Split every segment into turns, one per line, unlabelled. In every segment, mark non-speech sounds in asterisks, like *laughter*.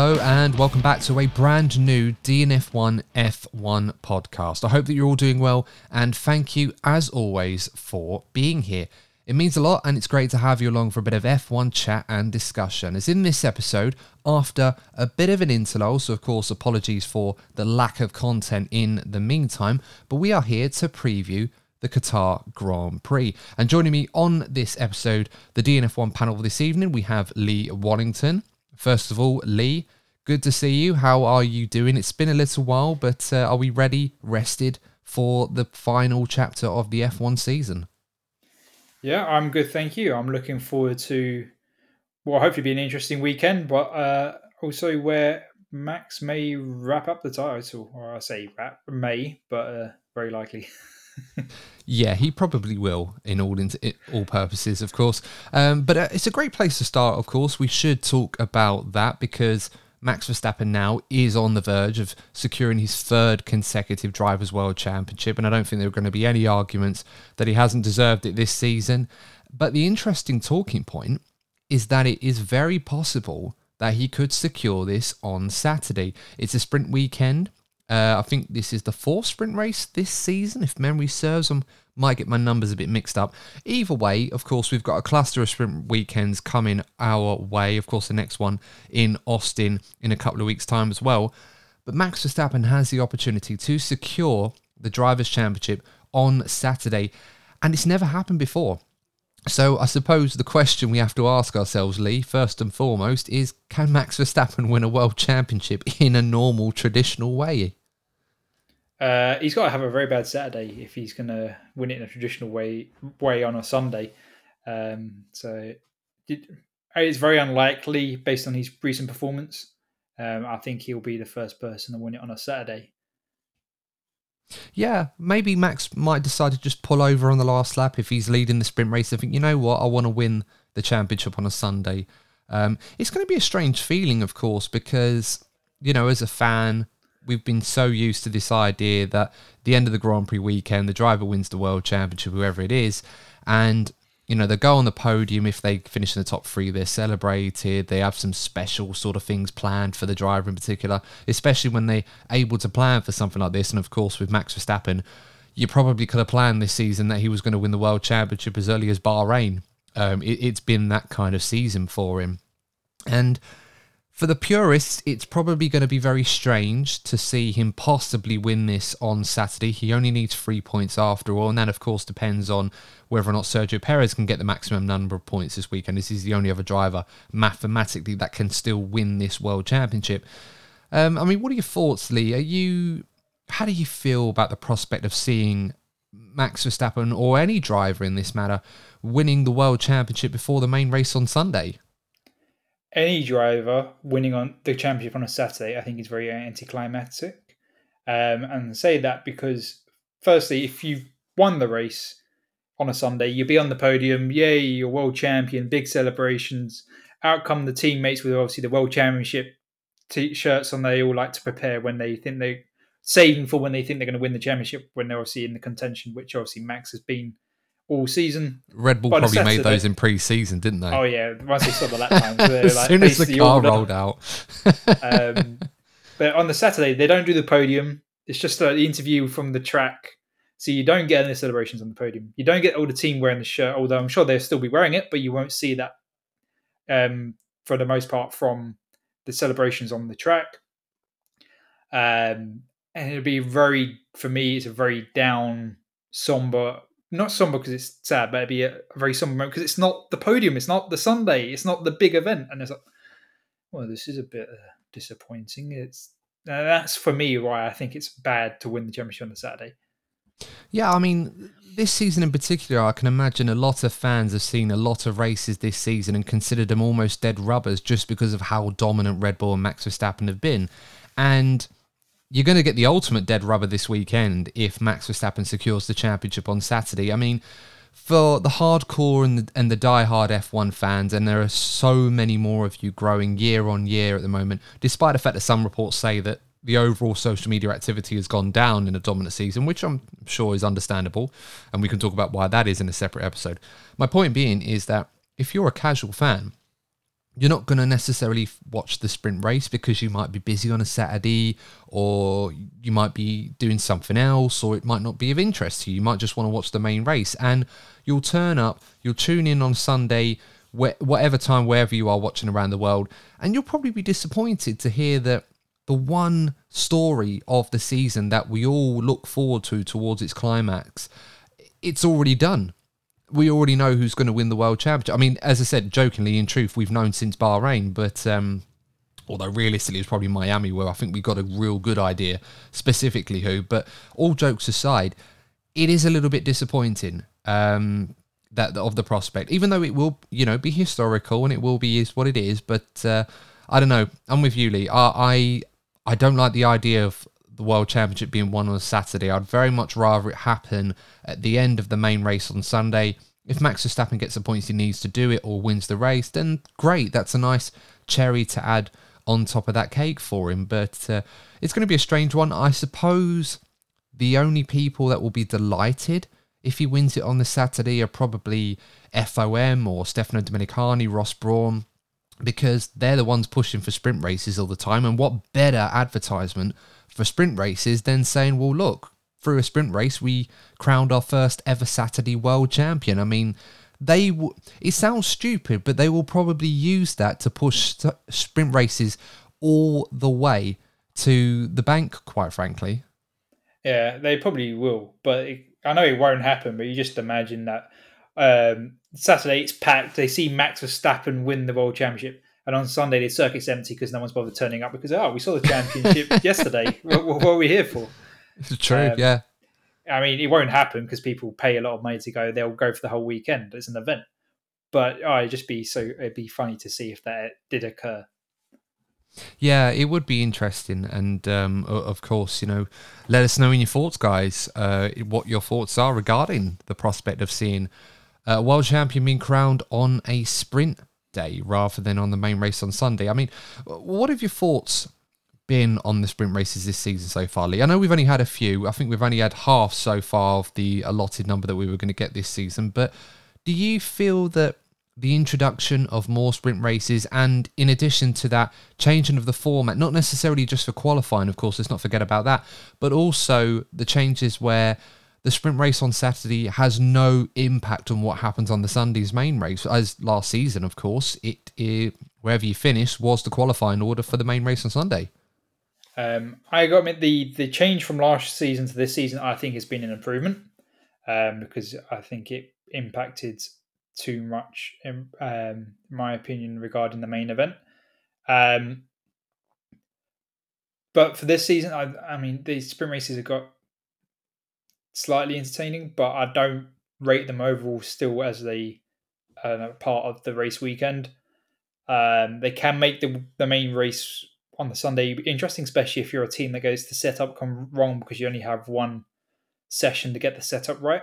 Hello and welcome back to a brand new DNF1 F1 podcast. I hope that you're all doing well and thank you as always for being here. It means a lot and it's great to have you along for a bit of F1 chat and discussion. As in this episode, after a bit of an interlude, so of course apologies for the lack of content in the meantime, but we are here to preview the Qatar Grand Prix. And joining me on this episode, the DNF1 panel this evening, we have Lee Wallington. First of all, Lee, good to see you. How are you doing? It's been a little while, but uh, are we ready, rested for the final chapter of the F1 season?
Yeah, I'm good, thank you. I'm looking forward to well, hopefully be an interesting weekend, but uh, also where Max may wrap up the title, or I say wrap may, but uh, very likely. *laughs*
Yeah, he probably will in all in, all purposes, of course. Um, but uh, it's a great place to start. Of course, we should talk about that because Max Verstappen now is on the verge of securing his third consecutive Drivers' World Championship, and I don't think there are going to be any arguments that he hasn't deserved it this season. But the interesting talking point is that it is very possible that he could secure this on Saturday. It's a sprint weekend. Uh, I think this is the fourth sprint race this season, if memory serves. I might get my numbers a bit mixed up. Either way, of course, we've got a cluster of sprint weekends coming our way. Of course, the next one in Austin in a couple of weeks' time as well. But Max Verstappen has the opportunity to secure the Drivers' Championship on Saturday, and it's never happened before. So I suppose the question we have to ask ourselves, Lee, first and foremost, is can Max Verstappen win a world championship in a normal, traditional way?
Uh, he's got to have a very bad Saturday if he's going to win it in a traditional way way on a Sunday. Um, so it, it's very unlikely based on his recent performance. Um, I think he'll be the first person to win it on a Saturday.
Yeah, maybe Max might decide to just pull over on the last lap if he's leading the sprint race. I think, you know what, I want to win the championship on a Sunday. Um, it's going to be a strange feeling, of course, because, you know, as a fan, we've been so used to this idea that the end of the Grand Prix weekend, the driver wins the world championship, whoever it is, and you know they go on the podium if they finish in the top three. They're celebrated. They have some special sort of things planned for the driver in particular, especially when they're able to plan for something like this. And of course, with Max Verstappen, you probably could have planned this season that he was going to win the world championship as early as Bahrain. Um, it, it's been that kind of season for him, and for the purists, it's probably going to be very strange to see him possibly win this on Saturday. He only needs three points after all, and that, of course, depends on whether or not Sergio Perez can get the maximum number of points this weekend. This is the only other driver mathematically that can still win this world championship. Um, I mean, what are your thoughts, Lee? Are you how do you feel about the prospect of seeing Max Verstappen or any driver in this matter winning the world championship before the main race on Sunday?
Any driver winning on the championship on a Saturday, I think is very anticlimactic. Um, and say that because, firstly, if you've won the race on a Sunday, you'll be on the podium, yay, you're world champion, big celebrations. Out come the teammates with obviously the world championship t-shirts on. They all like to prepare when they think they're saving for when they think they're going to win the championship when they're obviously in the contention, which obviously Max has been all season.
Red Bull probably made those in pre-season, didn't they?
Oh yeah, once they saw the lap times, *laughs*
as
like
soon as the car rolled out. *laughs*
um, but on the Saturday, they don't do the podium. It's just uh, the interview from the track. So you don't get any celebrations on the podium. You don't get all the team wearing the shirt, although I'm sure they'll still be wearing it, but you won't see that um, for the most part from the celebrations on the track. Um, and it'll be very, for me, it's a very down, somber, not somber because it's sad, but it'd be a, very somber moment because it's not the podium, it's not the Sunday, it's not the big event. And it's like, well, this is a bit uh, disappointing. It's uh, that's for me why I think it's bad to win the championship on the Saturday.
Yeah, I mean, this season in particular, I can imagine a lot of fans have seen a lot of races this season and considered them almost dead rubbers just because of how dominant Red Bull and Max Verstappen have been. And you're going to get the ultimate dead rubber this weekend if Max Verstappen secures the championship on Saturday. I mean, for the hardcore and the, and the die-hard F1 fans, and there are so many more of you growing year on year at the moment, despite the fact that some reports say that the overall social media activity has gone down in a dominant season, which I'm sure is understandable, and we can talk about why that is in a separate episode. My point being is that if you're a casual fan, you're not going to necessarily watch the sprint race because you might be busy on a Saturday or you might be doing something else or it might not be of interest to you. You might just want to watch the main race and you'll turn up, you'll tune in on Sunday, wh- whatever time, wherever you are watching around the world, and you'll probably be disappointed to hear that the one story of the season that we all look forward to towards its climax, it's already done we already know who's going to win the world championship. I mean, as I said, jokingly, in truth, we've known since Bahrain, but um, although realistically, it's probably Miami where I think we got a real good idea specifically who. But all jokes aside, it is a little bit disappointing um, that of the prospect, even though it will, you know, be historical and it will be is what it is. But uh, I don't know. I'm with you, Lee. I, I I don't like the idea of the World Championship being won on a Saturday. I'd very much rather it happen at the end of the main race on Sunday. If Max Verstappen gets the points he needs to do it or wins the race, then great. That's a nice cherry to add on top of that cake for him. But uh, it's going to be a strange one. I suppose the only people that will be delighted if he wins it on the Saturday are probably FOM or Stefano Domenicali, Ross Brawn, because they're the ones pushing for sprint races all the time. And what better advertisement for sprint races than saying, well, look, through a sprint race, we crowned our first ever Saturday world champion. I mean, they w- it sounds stupid, but they will probably use that to push st- sprint races all the way to the bank, quite frankly.
Yeah, they probably will, but it, I know it won't happen. But you just imagine that um, Saturday it's packed. They see Max Verstappen win the world championship, and on Sunday the circuit's empty because no one's bothered turning up because oh, we saw the championship *laughs* yesterday. What, what are we here for?
It's true,
Um,
yeah.
I mean, it won't happen because people pay a lot of money to go. They'll go for the whole weekend. It's an event, but oh, it'd just be so. It'd be funny to see if that did occur.
Yeah, it would be interesting, and um, of course, you know, let us know in your thoughts, guys, uh, what your thoughts are regarding the prospect of seeing a world champion being crowned on a sprint rather than on the main race on Sunday. I mean, what have your thoughts been on the sprint races this season so far, Lee? I know we've only had a few. I think we've only had half so far of the allotted number that we were going to get this season, but do you feel that the introduction of more sprint races and in addition to that changing of the format not necessarily just for qualifying of course let's not forget about that but also the changes where the sprint race on saturday has no impact on what happens on the sunday's main race as last season of course it, it wherever you finish was the qualifying order for the main race on sunday
Um, I got admit the the change from last season to this season, I think, has been an improvement um, because I think it impacted too much, in um, my opinion, regarding the main event. Um, but for this season, I, I mean, the sprint races have got slightly entertaining, but I don't rate them overall still as the uh, part of the race weekend. Um, they can make the the main race on the Sunday interesting, especially if you're a team that goes to setup come wrong because you only have one session to get the setup right.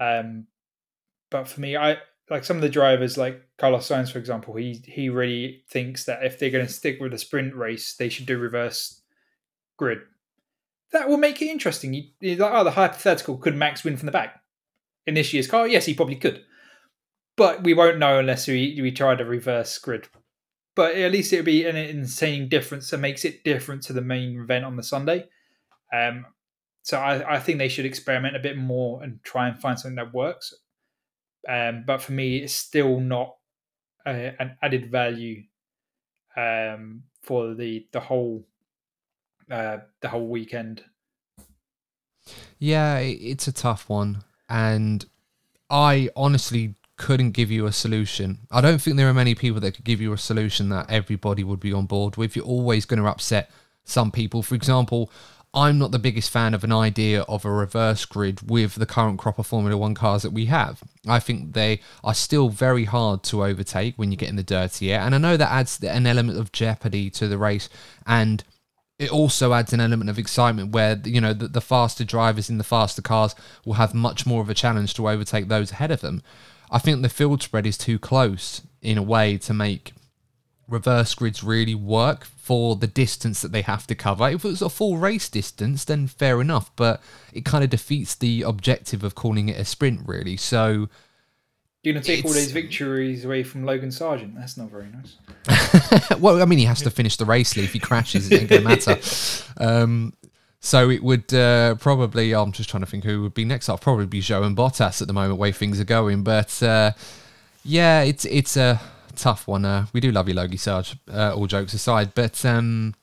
Um, but for me, I like some of the drivers, like Carlos Sainz, for example. He he really thinks that if they're going to stick with a sprint race, they should do reverse grid. That will make it interesting. You, you're like, oh, the hypothetical: could Max win from the back in this year's car? Yes, he probably could, but we won't know unless we we try to reverse grid. But at least it would be an insane difference that makes it different to the main event on the Sunday. Um, so I, I think they should experiment a bit more and try and find something that works. Um, but for me, it's still not a, an added value um, for the the whole uh, the whole weekend.
Yeah, it's a tough one, and I honestly couldn't give you a solution. I don't think there are many people that could give you a solution that everybody would be on board with. You're always going to upset some people. For example, I'm not the biggest fan of an idea of a reverse grid with the current crop of Formula One cars that we have. I think they are still very hard to overtake when you get in the dirty air. And I know that adds an element of jeopardy to the race. And it also adds an element of excitement where, you know, the, the faster drivers in the faster cars will have much more of a challenge to overtake those ahead of them. I think the field spread is too close in a way to make reverse grids really work for the distance that they have to cover. If it was a full race distance, then fair enough, but it kind of defeats the objective of calling it a sprint, really. So.
You're going to take all these victories away from Logan Sargeant. That's not very nice. *laughs*
well, I mean, he has to finish the race. If he crashes, it ain't going to matter. *laughs* Um, so it would uh, probably, I'm just trying to think who would be next. I'll probably be Zhou and Bottas at the moment, way things are going. But uh, yeah, it's it's a tough one. Uh, we do love you, Logie Sarge, uh, all jokes aside. But um,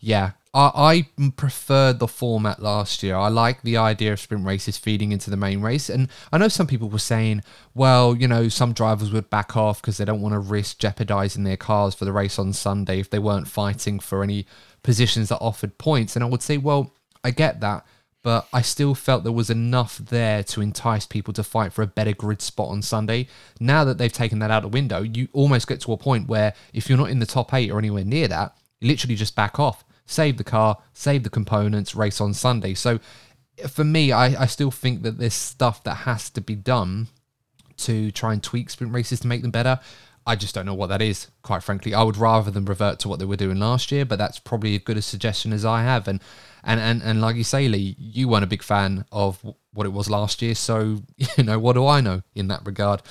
yeah, I, I preferred the format last year. I like the idea of sprint races feeding into the main race. And I know some people were saying, well, you know, some drivers would back off because they don't want to risk jeopardizing their cars for the race on Sunday if they weren't fighting for any positions that offered points. And I would say, well, I get that but I still felt there was enough there to entice people to fight for a better grid spot on Sunday. Now that they've taken that out the window, you almost get to a point where if you're not in the top eight or anywhere near that, you literally just back off, save the car, save the components, race on Sunday. So for me, I, I still think that there's stuff that has to be done to try and tweak sprint races to make them better. I just don't know what that is, quite frankly. I would rather them revert to what they were doing last year, but that's probably as good a suggestion as I have. And and and and like you say, Lee, you weren't a big fan of what it was last year, so *laughs* you know what do I know in that regard.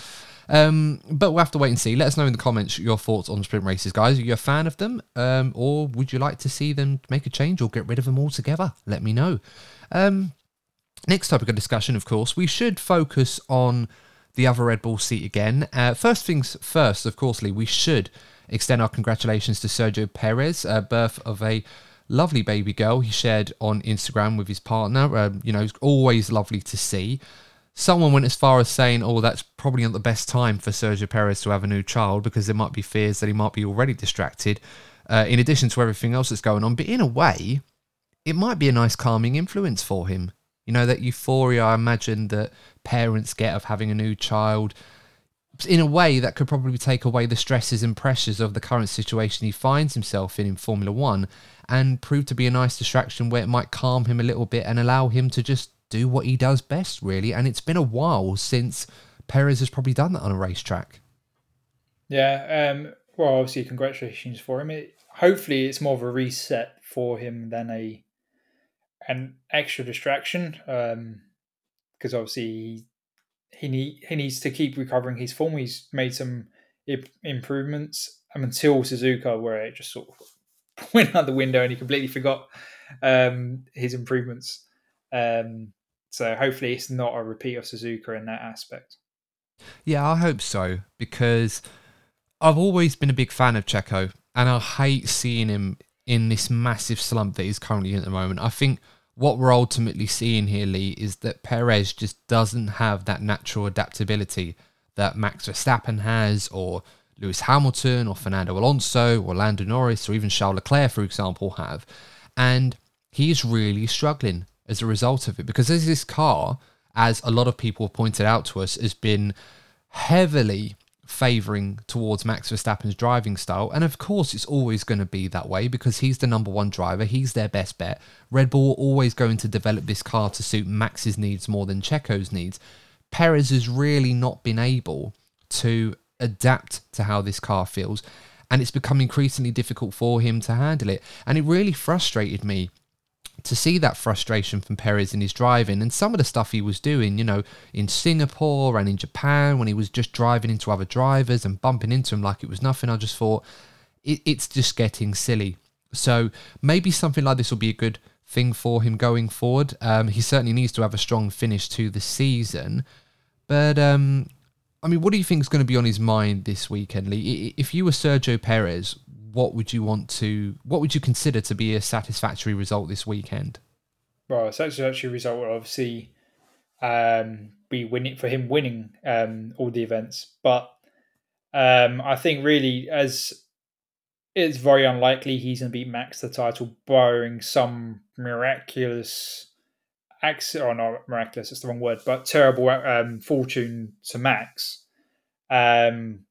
Um, but we'll have to wait and see. Let us know in the comments your thoughts on sprint races, guys. Are you a fan of them, um, or would you like to see them make a change or get rid of them altogether? Let me know. Um, next topic of discussion, of course, we should focus on the other Red Bull seat again. Uh, first things first, of course, Lee, we should extend our congratulations to Sergio Perez, uh, birth of a lovely baby girl he shared on Instagram with his partner. Um, you know, it's always lovely to see. Someone went as far as saying, "Oh, that's probably not the best time for Sergio Perez to have a new child because there might be fears that he might be already distracted." Uh, in addition to everything else that's going on, but in a way, it might be a nice calming influence for him. You know, that euphoria I imagine that parents get of having a new child. In a way, that could probably take away the stresses and pressures of the current situation he finds himself in in Formula One and prove to be a nice distraction where it might calm him a little bit and allow him to just do what he does best, really. And it's been a while since Perez has probably done that on a racetrack.
Yeah. Um, well, obviously, congratulations for him. It, hopefully, it's more of a reset for him than a an extra distraction. Um, because obviously he he, need, he needs to keep recovering his form. He's made some improvements um, until Suzuka, where it just sort of *laughs* went out the window and he completely forgot um, his improvements. Um, so hopefully it's not a repeat of Suzuka in that aspect.
Yeah, I hope so because I've always been a big fan of Checo and I hate seeing him in this massive slump that he's currently in at the moment. I think what we're ultimately seeing here, Lee, is that Perez just doesn't have that natural adaptability that Max Verstappen has, or Lewis Hamilton, or Fernando Alonso, or Lando Norris, or even Charles Leclerc, for example, have. And he's really struggling as a result of it because this car, as a lot of people have pointed out to us, has been heavily favouring towards Max Verstappen's driving style. And of course, it's always going to be that way because he's the number one driver. He's their best bet. Red Bull are always going to develop this car to suit Max's needs more than Checo's needs. Perez has really not been able to adapt to how this car feels. And it's become increasingly difficult for him to handle it. And it really frustrated me to see that frustration from Perez in his driving and some of the stuff he was doing, you know, in Singapore and in Japan when he was just driving into other drivers and bumping into them like it was nothing, I just thought it, it's just getting silly. So maybe something like this will be a good thing for him going forward. Um, he certainly needs to have a strong finish to the season. But um, I mean, what do you think is going to be on his mind this weekend, Lee? If you were Sergio Perez, what would you want to what would you consider to be a satisfactory result this weekend?
Well, a satisfactory result would obviously um, be winning for him winning um, all the events, but um, I think really as it's very unlikely he's going to beat Max the title, barring some miraculous accident, or not miraculous, it's the wrong word, but terrible um, fortune to Max. Um,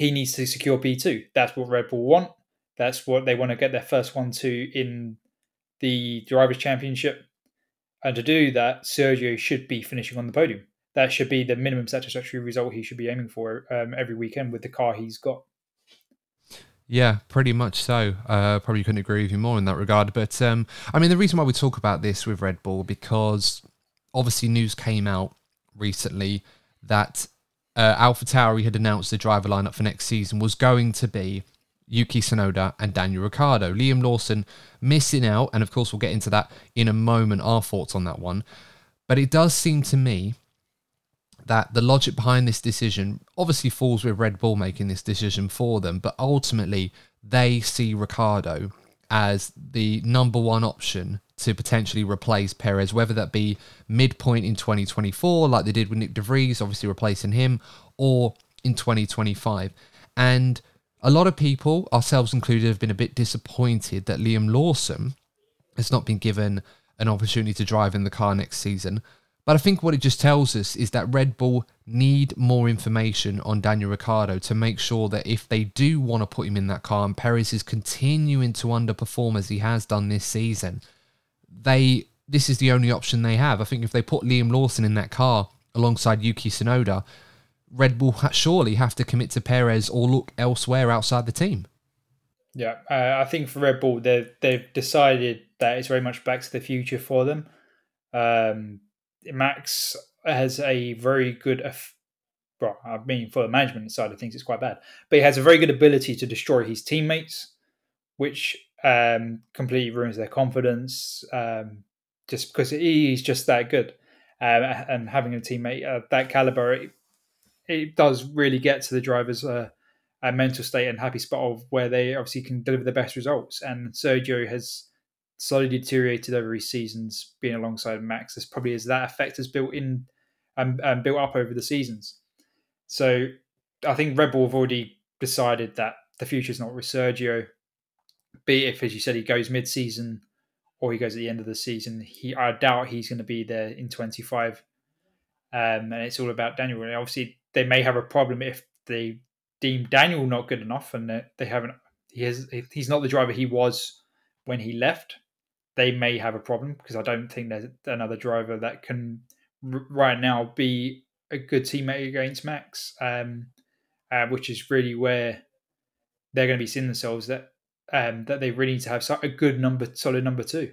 he needs to secure P2. That's what Red Bull want. That's what they want to get their first one to in the Drivers' Championship. And to do that, Sergio should be finishing on the podium. That should be the minimum satisfactory result he should be aiming for um, every weekend with the car he's got.
Yeah, pretty much so. Uh, probably couldn't agree with you more in that regard. But um, I mean, the reason why we talk about this with Red Bull because obviously news came out recently that uh, AlphaTauri had announced the driver lineup for next season was going to be Yuki Tsunoda and Daniel Ricciardo. Liam Lawson missing out, and of course we'll get into that in a moment. Our thoughts on that one, but it does seem to me that the logic behind this decision obviously falls with Red Bull making this decision for them, but ultimately they see Ricciardo as the number one option to potentially replace Perez, whether that be midpoint in 2024, like they did with Nick de Vries, obviously replacing him, or in 2025. And a lot of people, ourselves included, have been a bit disappointed that Liam Lawson has not been given an opportunity to drive in the car next season. But I think what it just tells us is that Red Bull need more information on Daniel Ricciardo to make sure that if they do want to put him in that car and Perez is continuing to underperform as he has done this season, they this is the only option they have. I think if they put Liam Lawson in that car alongside Yuki Tsunoda, Red Bull surely have to commit to Perez or look elsewhere outside the team.
Yeah, uh, I think for Red Bull, they've they've decided that it's very much back to the future for them. Um, Max has a very good, well, I mean, for the management side of things, it's quite bad, but he has a very good ability to destroy his teammates, which um, completely ruins their confidence um, just because he's just that good. Um, and having a teammate of that caliber, it, it, does really get to the drivers' uh, a mental state and happy spot of where they obviously can deliver the best results. And Sergio has slowly deteriorated over his seasons being alongside Max. As probably as that effect has built in and, and built up over the seasons. So I think Red Bull have already decided that the future is not with Sergio be if, as you said, he goes mid-season or he goes at the end of the season. He, I doubt he's going to be there in 25. Um, and it's all about Daniel. And obviously, they may have a problem if they deem Daniel not good enough, and they haven't. He has. He's not the driver he was when he left. They may have a problem because I don't think there's another driver that can right now be a good teammate against Max, um, uh, which is really where they're going to be seeing themselves that um, that they really need to have a good number, solid number two.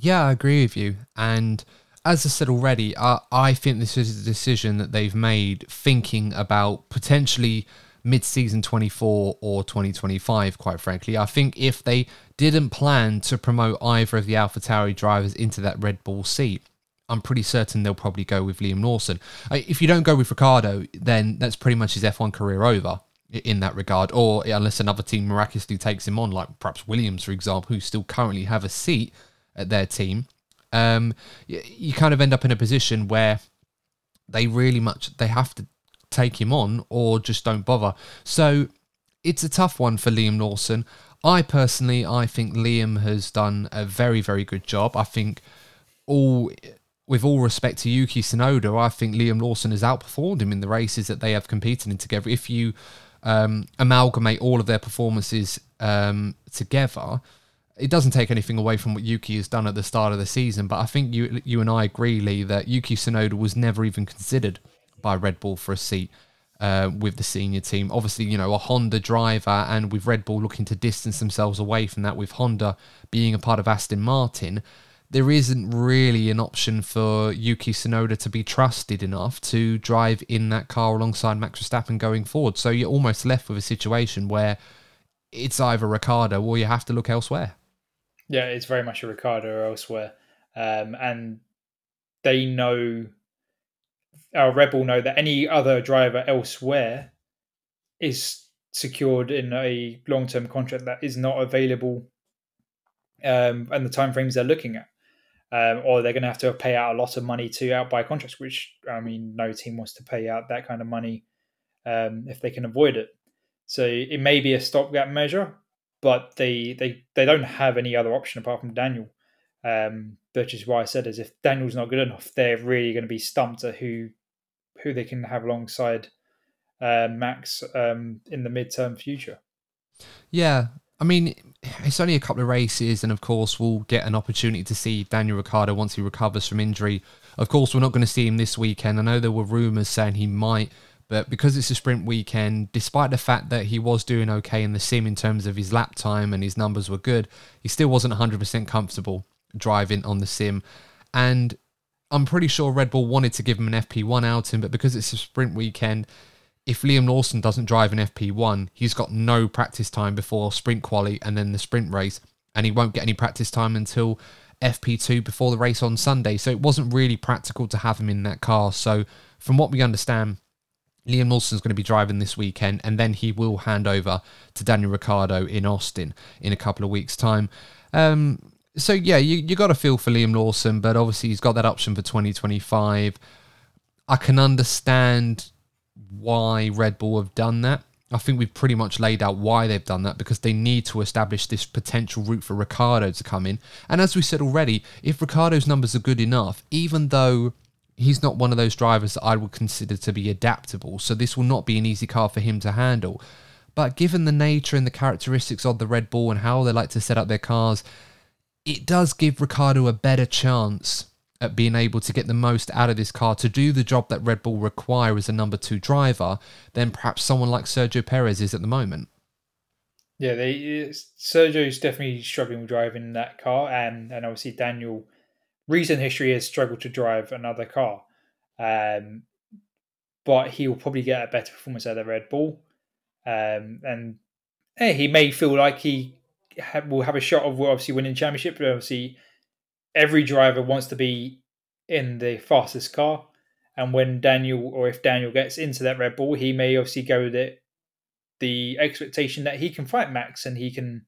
Yeah, I agree with you. And as I said already, I, I think this is a decision that they've made thinking about potentially mid season 24 or 2025, quite frankly. I think if they didn't plan to promote either of the AlphaTauri drivers into that Red Bull seat, I'm pretty certain they'll probably go with Liam Lawson. If you don't go with Ricciardo, then that's pretty much his F1 career over in that regard, or unless another team miraculously takes him on, like perhaps Williams, for example, who still currently have a seat at their team. Um, you kind of end up in a position where they really much they have to take him on or just don't bother. So it's a tough one for Liam Lawson. I personally, I think Liam has done a very, very good job. I think all, with all respect to Yuki Tsunoda, I think Liam Lawson has outperformed him in the races that they have competed in together. If you um, amalgamate all of their performances um, together, it doesn't take anything away from what Yuki has done at the start of the season. But I think you, you and I agree, Lee, that Yuki Tsunoda was never even considered by Red Bull for a seat uh, with the senior team. Obviously, you know, a Honda driver, and with Red Bull looking to distance themselves away from that, with Honda being a part of Aston Martin, there isn't really an option for Yuki Tsunoda to be trusted enough to drive in that car alongside Max Verstappen going forward. So you're almost left with a situation where it's either Ricciardo or you have to look elsewhere.
Yeah, it's very much a Ricciardo or elsewhere. Um, and they know Red Bull know that any other driver elsewhere is secured in a long term contract that is not available um, and the timeframes they're looking at. Um, or they're going to have to pay out a lot of money to outbuy contracts, which I mean, no team wants to pay out that kind of money um, if they can avoid it. So it may be a stopgap measure, but they they they don't have any other option apart from Daniel. Um, which is why I said, as if Daniel's not good enough, they're really going to be stumped at who who they can have alongside uh, Max um, in the midterm future.
Yeah, I mean, it's only a couple of races, and of course, we'll get an opportunity to see Daniel Ricciardo once he recovers from injury. Of course, we're not going to see him this weekend. I know there were rumours saying he might, but because it's a sprint weekend, despite the fact that he was doing okay in the sim in terms of his lap time and his numbers were good, he still wasn't 100% comfortable driving on the sim. And I'm pretty sure Red Bull wanted to give him an FP1 outing, but because it's a sprint weekend, if Liam Lawson doesn't drive an FP1, he's got no practice time before sprint quali and then the sprint race, and he won't get any practice time until FP2 before the race on Sunday. So it wasn't really practical to have him in that car. So, from what we understand, Liam Lawson's going to be driving this weekend, and then he will hand over to Daniel Ricciardo in Austin in a couple of weeks' time. Um, so yeah, you you got to feel for Liam Lawson, but obviously he's got that option for 2025. I can understand why Red Bull have done that. I think we've pretty much laid out why they've done that because they need to establish this potential route for Ricciardo to come in. And as we said already, if Ricciardo's numbers are good enough, even though he's not one of those drivers that I would consider to be adaptable, so this will not be an easy car for him to handle. But given the nature and the characteristics of the Red Bull and how they like to set up their cars, it does give Ricciardo a better chance at being able to get the most out of this car to do the job that Red Bull require as a number two driver than perhaps someone like Sergio Perez is at the moment.
Yeah, they, Sergio's definitely struggling with driving that car, and and obviously Daniel, recent history has struggled to drive another car, um, but he will probably get a better performance out of the Red Bull, um, and he may feel like he have, will have a shot of obviously winning championship. But obviously, every driver wants to be in the fastest car. And when Daniel, or if Daniel gets into that Red Bull, he may obviously go with it, the expectation that he can fight Max and he can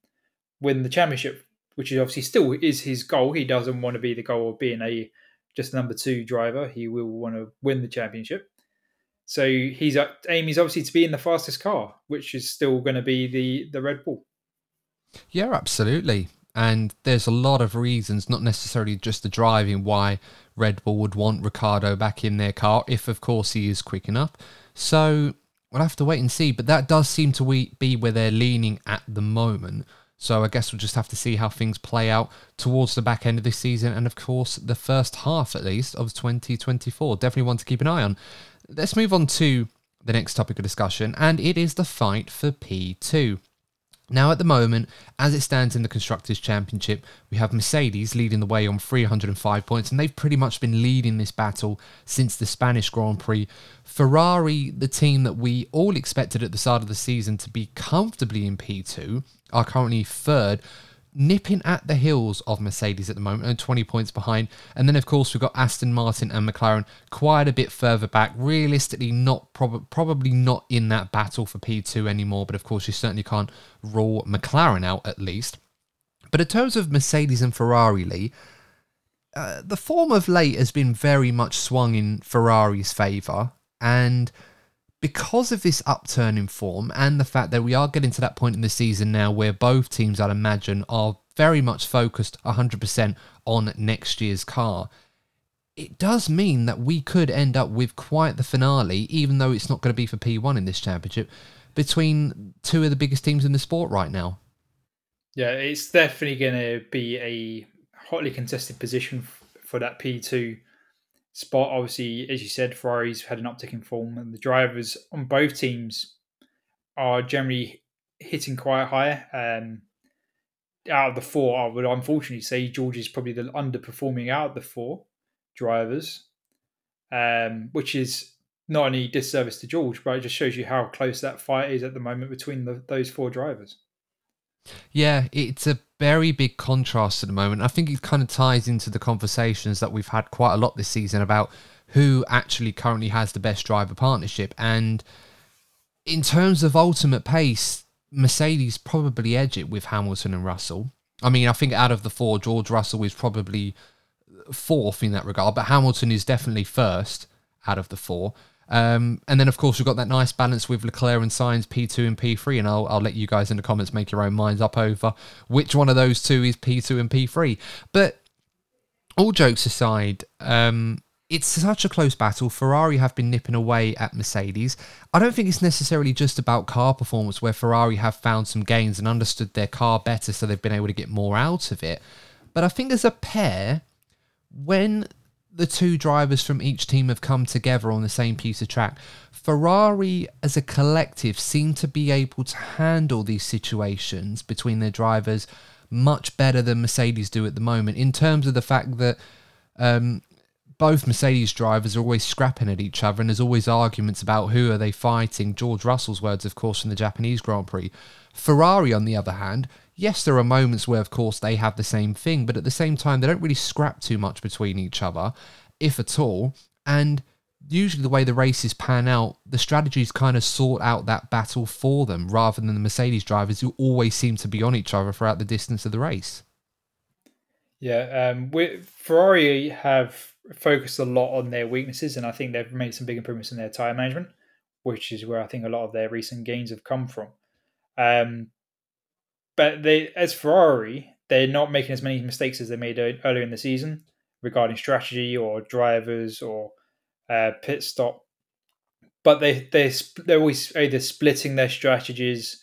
win the championship, which is obviously still is his goal. He doesn't want to be the goal of being a just number two driver. He will want to win the championship. So he's aim is obviously to be in the fastest car, which is still going to be the the Red Bull.
Yeah, absolutely. And there's a lot of reasons, not necessarily just the driving, why Red Bull would want Ricciardo back in their car, if of course he is quick enough. So we'll have to wait and see. But that does seem to be where they're leaning at the moment. So I guess we'll just have to see how things play out towards the back end of this season, and of course the first half at least of 2024. Definitely one to keep an eye on. Let's move on to the next topic of discussion, and it is the fight for P2. Now, at the moment, as it stands in the Constructors' Championship, we have Mercedes leading the way on 305 points, and they've pretty much been leading this battle since the Spanish Grand Prix. Ferrari, the team that we all expected at the start of the season to be comfortably in P2, are currently third. nipping at the heels of Mercedes at the moment and 20 points behind. And then, of course, we've got Aston Martin and McLaren quite a bit further back. Realistically, not prob- probably not in that battle for P2 anymore, but of course, you certainly can't rule McLaren out at least. But in terms of Mercedes and Ferrari, Lee, uh, the form of late has been very much swung in Ferrari's favour. And because of this upturn in form and the fact that we are getting to that point in the season now where both teams, I'd imagine, are very much focused 100% on next year's car, it does mean that we could end up with quite the finale, even though it's not going to be for P1 in this championship, between two of the biggest teams in the sport right now.
Yeah, it's definitely going to be a hotly contested position for that P2 spot. Obviously, as you said, Ferrari's had an uptick in form, and the drivers on both teams are generally hitting quite high. Um, out of the four, I would unfortunately say George is probably the underperforming out of the four drivers, um, which is not only disservice to George, but it just shows you how close that fight is at the moment between the, those four drivers.
Yeah, it's a very big contrast at the moment. I think it kind of ties into the conversations that we've had quite a lot this season about who actually currently has the best driver partnership. And in terms of ultimate pace, Mercedes probably edge it with Hamilton and Russell. I mean, I think out of the four, George Russell is probably fourth in that regard, but Hamilton is definitely first out of the four. Um, and then, of course, we've got that nice balance with Leclerc and Sainz P2 and P3. And I'll, I'll let you guys in the comments make your own minds up over which one of those two is P2 and P3. But all jokes aside, um, it's such a close battle. Ferrari have been nipping away at Mercedes. I don't think it's necessarily just about car performance, where Ferrari have found some gains and understood their car better, so they've been able to get more out of it. But I think as a pair, when the two drivers from each team have come together on the same piece of track. Ferrari as a collective seem to be able to handle these situations between their drivers much better than Mercedes do at the moment in terms of the fact that um, both Mercedes drivers are always scrapping at each other and there's always arguments about who are they fighting. George Russell's words, of course, from the Japanese Grand Prix. Ferrari, on the other hand, yes, there are moments where, of course, they have the same thing, but at the same time, they don't really scrap too much between each other, if at all. And usually, the way the races pan out, the strategies kind of sort out that battle for them rather than the Mercedes drivers who always seem to be on each other throughout the distance of the race.
Yeah, um, Ferrari have focused a lot on their weaknesses, and I think they've made some big improvements in their tyre management, which is where I think a lot of their recent gains have come from. Um, but they, as Ferrari, they're not making as many mistakes as they made earlier in the season regarding strategy or drivers or uh, pit stop. But they they they're always either splitting their strategies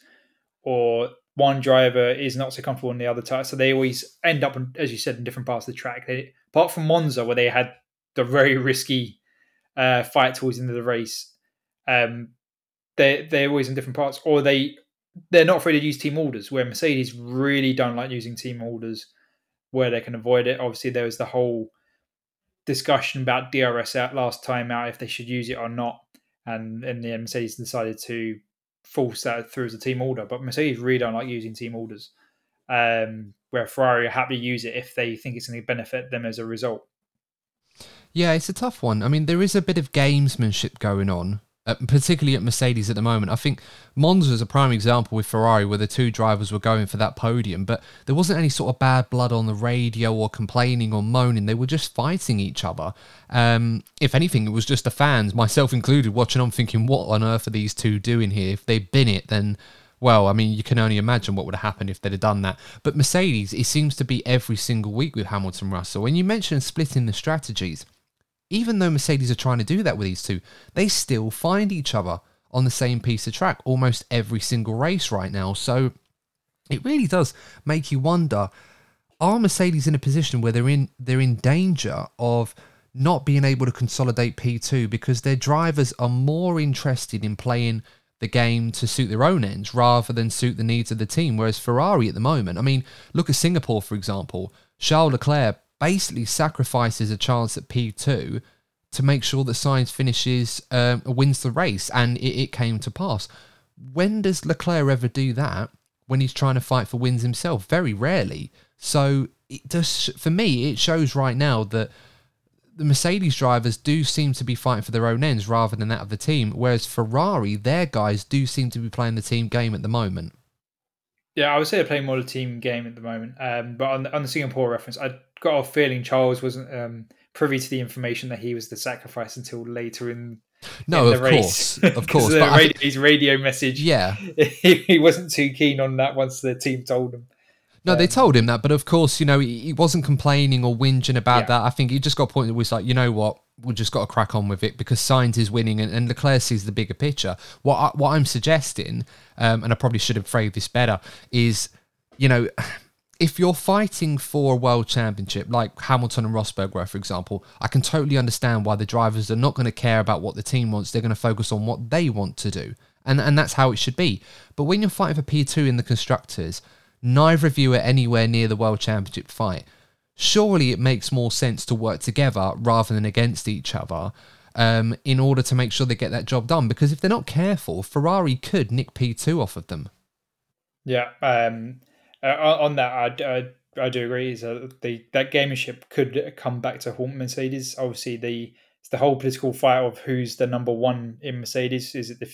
or one driver is not so comfortable in the other tire. So they always end up, as you said, in different parts of the track. They, apart from Monza, where they had the very risky uh, fight towards the end of the race, um, they they're always in different parts, or they they're not afraid to use team orders. Where Mercedes really don't like using team orders, where they can avoid it. Obviously, there was the whole discussion about DRS out last time out if they should use it or not, and in the end, Mercedes decided to force that through as a team order. But Mercedes really don't like using team orders. Um, where Ferrari are happy to use it if they think it's going to benefit them as a result.
Yeah, it's a tough one. I mean, there is a bit of gamesmanship going on particularly at Mercedes at the moment. I think Monza is a prime example with Ferrari where the two drivers were going for that podium, but there wasn't any sort of bad blood on the radio or complaining or moaning. They were just fighting each other. Um, if anything, it was just the fans, myself included, watching on thinking, what on earth are these two doing here? If they'd been it, then well, I mean, you can only imagine what would have happened if they'd have done that. But Mercedes, it seems to be every single week with Hamilton Russell. And you mentioned splitting the strategies even though Mercedes are trying to do that with these two, they still find each other on the same piece of track almost every single race right now. So it really does make you wonder are Mercedes in a position where they're in they're in danger of not being able to consolidate P2 because their drivers are more interested in playing the game to suit their own ends rather than suit the needs of the team. Whereas Ferrari at the moment, I mean, look at Singapore, for example. Charles Leclerc basically sacrifices a chance at P2 to make sure that Sainz finishes, um, wins the race, and it, it came to pass. When does Leclerc ever do that? when he's trying to fight for wins himself. Very rarely. So it does for me. It shows right now that the Mercedes drivers do seem to be fighting for their own ends rather than that of the team, whereas Ferrari, their guys do seem to be playing the team game at the moment.
Yeah, I would say they're playing more of a team game at the moment. Um, but on the, on the Singapore reference, I got a feeling Charles wasn't um, privy to the information that he was the sacrifice until later in.
No,
in
of
the race.
course, of *laughs* course. but
radio, his radio message,
yeah, *laughs*
he, wasn't too keen on that once the team told him.
No, they
Um,
told him that, but of course, you know, he, wasn't complaining or whinging about
Yeah.
that. I think he just got pointed. point was like, you know what, we just got to crack on with it because Sainz is winning and, and Leclerc sees the bigger picture. What I, what I'm suggesting, um, and I probably should have phrased this better, is, you know, *sighs* if you're fighting for a world championship, like Hamilton and Rosberg were, for example, I can totally understand why the drivers are not going to care about what the team wants. They're going to focus on what they want to do. And, and that's how it should be. But when you're fighting for P2 in the constructors, neither of you are anywhere near the world championship fight. Surely it makes more sense to work together rather than against each other um, in order to make sure they get that job done. Because if they're not careful, Ferrari could nick P2 off of them.
Yeah, um, uh, on that, I, I, I do agree. That the that gamership could come back to haunt Mercedes. Obviously, the it's the whole political fight of who's the number one in Mercedes. Is it the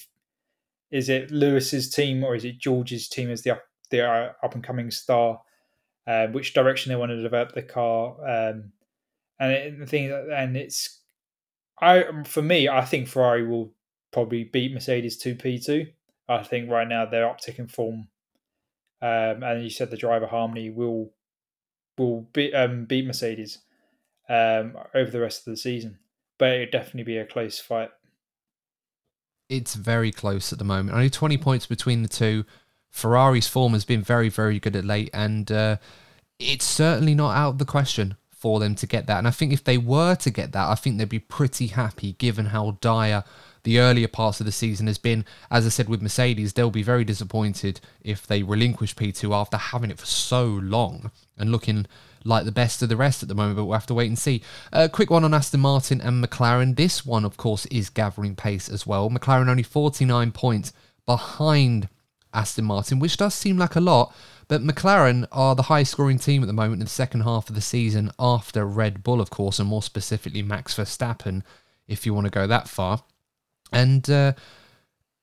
is it Lewis's team or is it George's team as the up the uh, up and coming star? Uh, which direction they want to develop the car? Um, and it, the thing, and it's I for me, I think Ferrari will probably beat Mercedes two P two. I think right now they're uptick in form um, and you said the driver harmony will will be, um, beat Mercedes um, over the rest of the season, but it would definitely be a close fight.
It's very close at the moment. Only 20 points between the two. Ferrari's form has been very, very good at late, and uh, it's certainly not out of the question for them to get that. And I think if they were to get that, I think they'd be pretty happy given how dire the earlier parts of the season has been. As I said with Mercedes, they'll be very disappointed if they relinquish P2 after having it for so long and looking like the best of the rest at the moment, but we'll have to wait and see. A quick one on Aston Martin and McLaren. This one, of course, is gathering pace as well. McLaren only 49 points behind Aston Martin, which does seem like a lot, but McLaren are the highest scoring team at the moment in the second half of the season after Red Bull, of course, and more specifically Max Verstappen, if you want to go that far. And uh,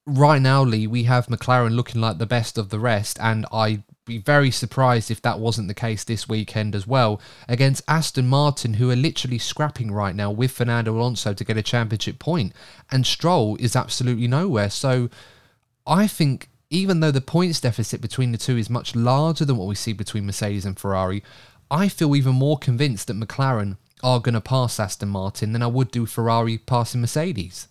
right now, Lee, we have McLaren looking like the best of the rest, and I'd be very surprised if that wasn't the case this weekend as well against Aston Martin, who are literally scrapping right now with Fernando Alonso to get a championship point, and Stroll is absolutely nowhere. So I think even though the points deficit between the two is much larger than what we see between Mercedes and Ferrari, I feel even more convinced that McLaren are going to pass Aston Martin than I would do Ferrari passing Mercedes.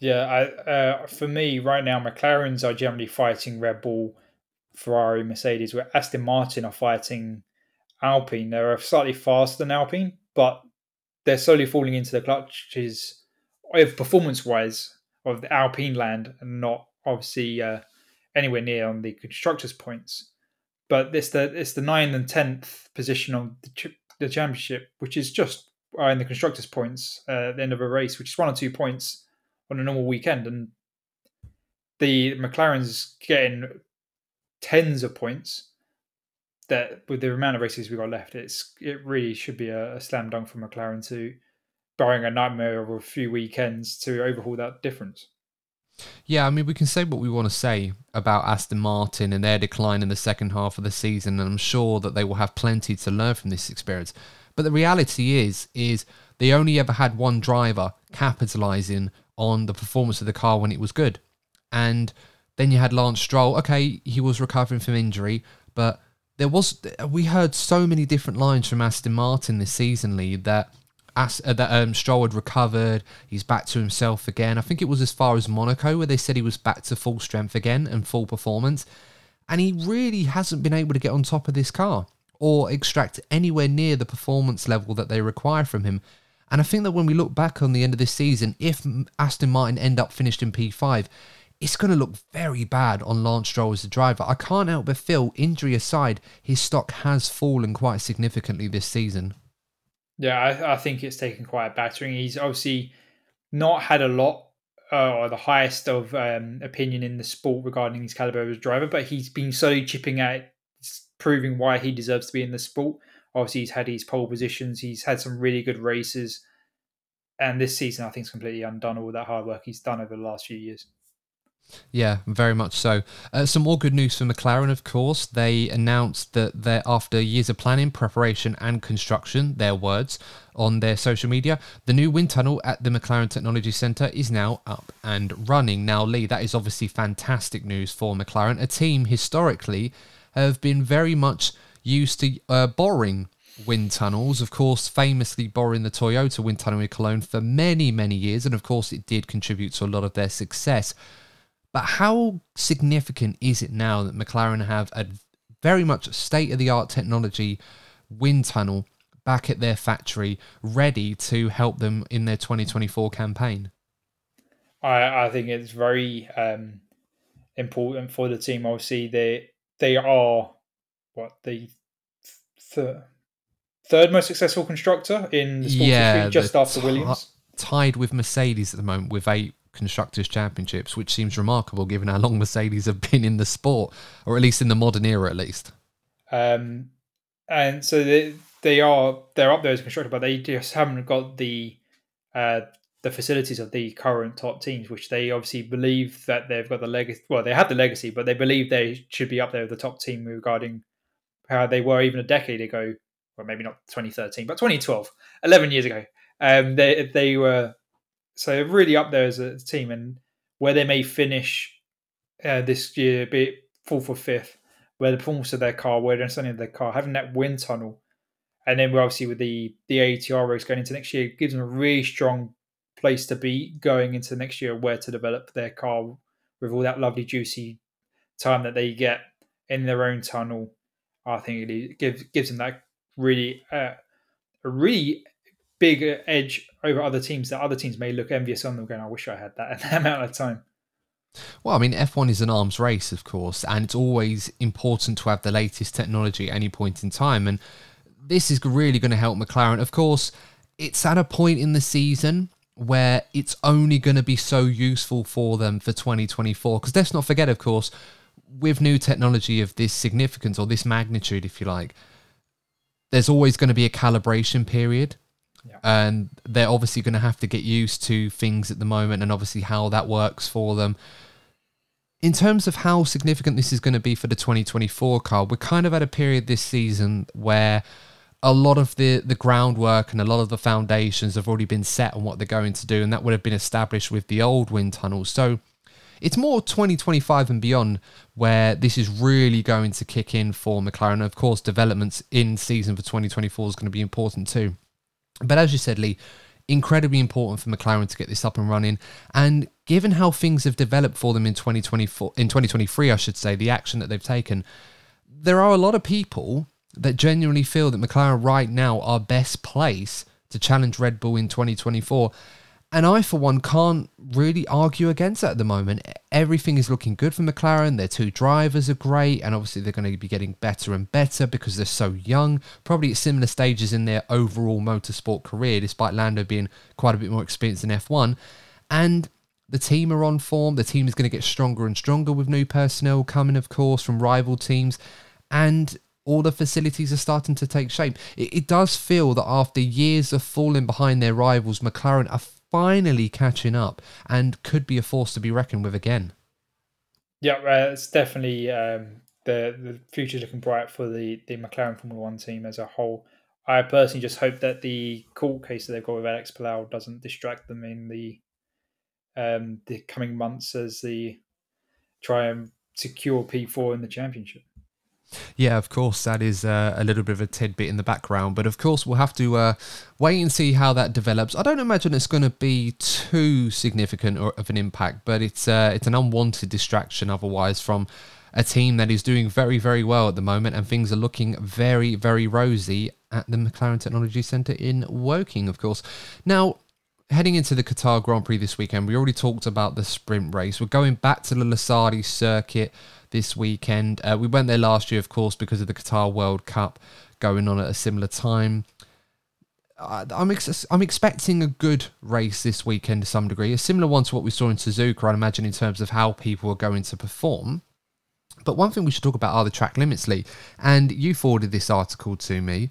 Yeah, I, uh, for me right now, McLarens are generally fighting Red Bull, Ferrari, Mercedes, where Aston Martin are fighting Alpine. They're slightly faster than Alpine, but they're slowly falling into the clutches, of performance wise, of the Alpine land, and not obviously uh, anywhere near on the constructors' points. But it's the it's the ninth and tenth position on the, ch- the championship, which is just uh, in the constructors' points uh, at the end of a race, which is one or two points on a normal weekend, and the McLaren's getting tens of points. That with the amount of races we got left, it's it really should be a, a slam dunk for McLaren to, barring a nightmare of a few weekends, to overhaul that difference.
Yeah, I mean, we can say what we want to say about Aston Martin and their decline in the second half of the season, and I'm sure that they will have plenty to learn from this experience. But the reality is, is they only ever had one driver capitalizing on the performance of the car when it was good, and then you had Lance Stroll. Okay, he was recovering from injury, but there was we heard so many different lines from Aston Martin this season, Lee, that Uh, that um, Stroll had recovered. He's back to himself again. I think it was as far as Monaco where they said he was back to full strength again and full performance. And he really hasn't been able to get on top of this car or extract anywhere near the performance level that they require from him. And I think that when we look back on the end of this season, if Aston Martin end up finished in P5, it's going to look very bad on Lance Stroll as a driver. I can't help but feel, injury aside, his stock has fallen quite significantly this season.
Yeah, I, I think it's taken quite a battering. He's obviously not had a lot uh, or the highest of um, opinion in the sport regarding his caliber as driver, but he's been slowly chipping at proving why he deserves to be in the sport. Obviously, he's had his pole positions, he's had some really good races, and this season I think is completely undone all that hard work he's done over the last few years.
Yeah, very much so. Uh, some more good news for McLaren, of course. They announced that they're after years of planning, preparation, and construction, their words, on their social media, the new wind tunnel at the McLaren Technology Centre is now up and running. Now, Lee, that is obviously fantastic news for McLaren, a team historically have been very much used to uh, borrowing wind tunnels. Of course, famously borrowing the Toyota wind tunnel in Cologne for many, many years. And of course, it did contribute to a lot of their success. But how significant is it now that McLaren have a very much state of the art technology wind tunnel back at their factory, ready to help them in their 2024 campaign?
I, I think it's very um, important for the team. Obviously, they they are what the th- third most successful constructor in the sports yeah, history, just after t- Williams.
Tied with Mercedes at the moment with eight constructors championships, which seems remarkable given how long Mercedes have been in the sport, or at least in the modern era, at least.
Um, and so they they are they're up there as a constructor, but they just haven't got the uh, the facilities of the current top teams, which they obviously believe that they've got the legacy. Well, they have the legacy, but they believe they should be up there with the top team regarding how they were even a decade ago, or maybe not 2013, but 2012, 11 years ago. Um, they they were so really up there as a team, and where they may finish uh, this year, be it fourth or fifth, where the performance of their car, where the understanding of their car, having that wind tunnel, and then we're obviously with the the ATR race going into next year, gives them a really strong place to be going into next year, where to develop their car with all that lovely juicy time that they get in their own tunnel. I think it gives gives them that really uh, a really big edge over other teams that other teams may look envious on them, going, "I wish I had that, *laughs* that amount of time."
Well, I mean, F1 is an arms race, of course, and it's always important to have the latest technology at any point in time. And this is really going to help McLaren. Of course, it's at a point in the season where it's only going to be so useful for them for 2024. Because let's not forget, of course, with new technology of this significance or this magnitude, if you like, there's always going to be a calibration period. Yeah. And they're obviously going to have to get used to things at the moment and obviously how that works for them. In terms of how significant this is going to be for the 2024 car, we're kind of at a period this season where a lot of the the groundwork and a lot of the foundations have already been set on what they're going to do, and that would have been established with the old wind tunnels. So it's more 2025 and beyond where this is really going to kick in for McLaren. Of course, developments in season for 2024 is going to be important too. But as you said, Lee, incredibly important for McLaren to get this up and running. And given how things have developed for them in 2024, in 2023, I should say, the action that they've taken, there are a lot of people that genuinely feel that McLaren right now are best placed to challenge Red Bull in 2024. And I, for one, can't really argue against that at the moment. Everything is looking good for McLaren. Their two drivers are great, and obviously they're going to be getting better and better because they're so young. Probably at similar stages in their overall motorsport career, despite Lando being quite a bit more experienced in F1. And the team are on form. The team is going to get stronger and stronger with new personnel coming, of course, from rival teams. And all the facilities are starting to take shape. It, it, does feel that after years of falling behind their rivals, McLaren are finally catching up and could be a force to be reckoned with again.
Yeah, uh, it's definitely um, the the future's looking bright for the the McLaren Formula One team as a whole. I personally just hope that the court case that they've got with Alex Palou doesn't distract them in the um, the coming months as they try and secure P4 in the championship.
Yeah, of course, that is uh, a little bit of a tidbit in the background, but of course, we'll have to uh, wait and see how that develops. I don't imagine it's going to be too significant or of an impact, but it's uh, it's an unwanted distraction otherwise from a team that is doing very, very well at the moment, and things are looking very, very rosy at the McLaren Technology Centre in Woking, of course. Now, heading into the Qatar Grand Prix this weekend, we already talked about the sprint race. We're going back to the Losail circuit this weekend. Uh, we went there last year, of course, because of the Qatar World Cup going on at a similar time. I'm ex- I'm expecting a good race this weekend to some degree, a similar one to what we saw in Suzuka, I'd imagine, in terms of how people are going to perform. But one thing we should talk about are the track limits, Lee. And you forwarded this article to me,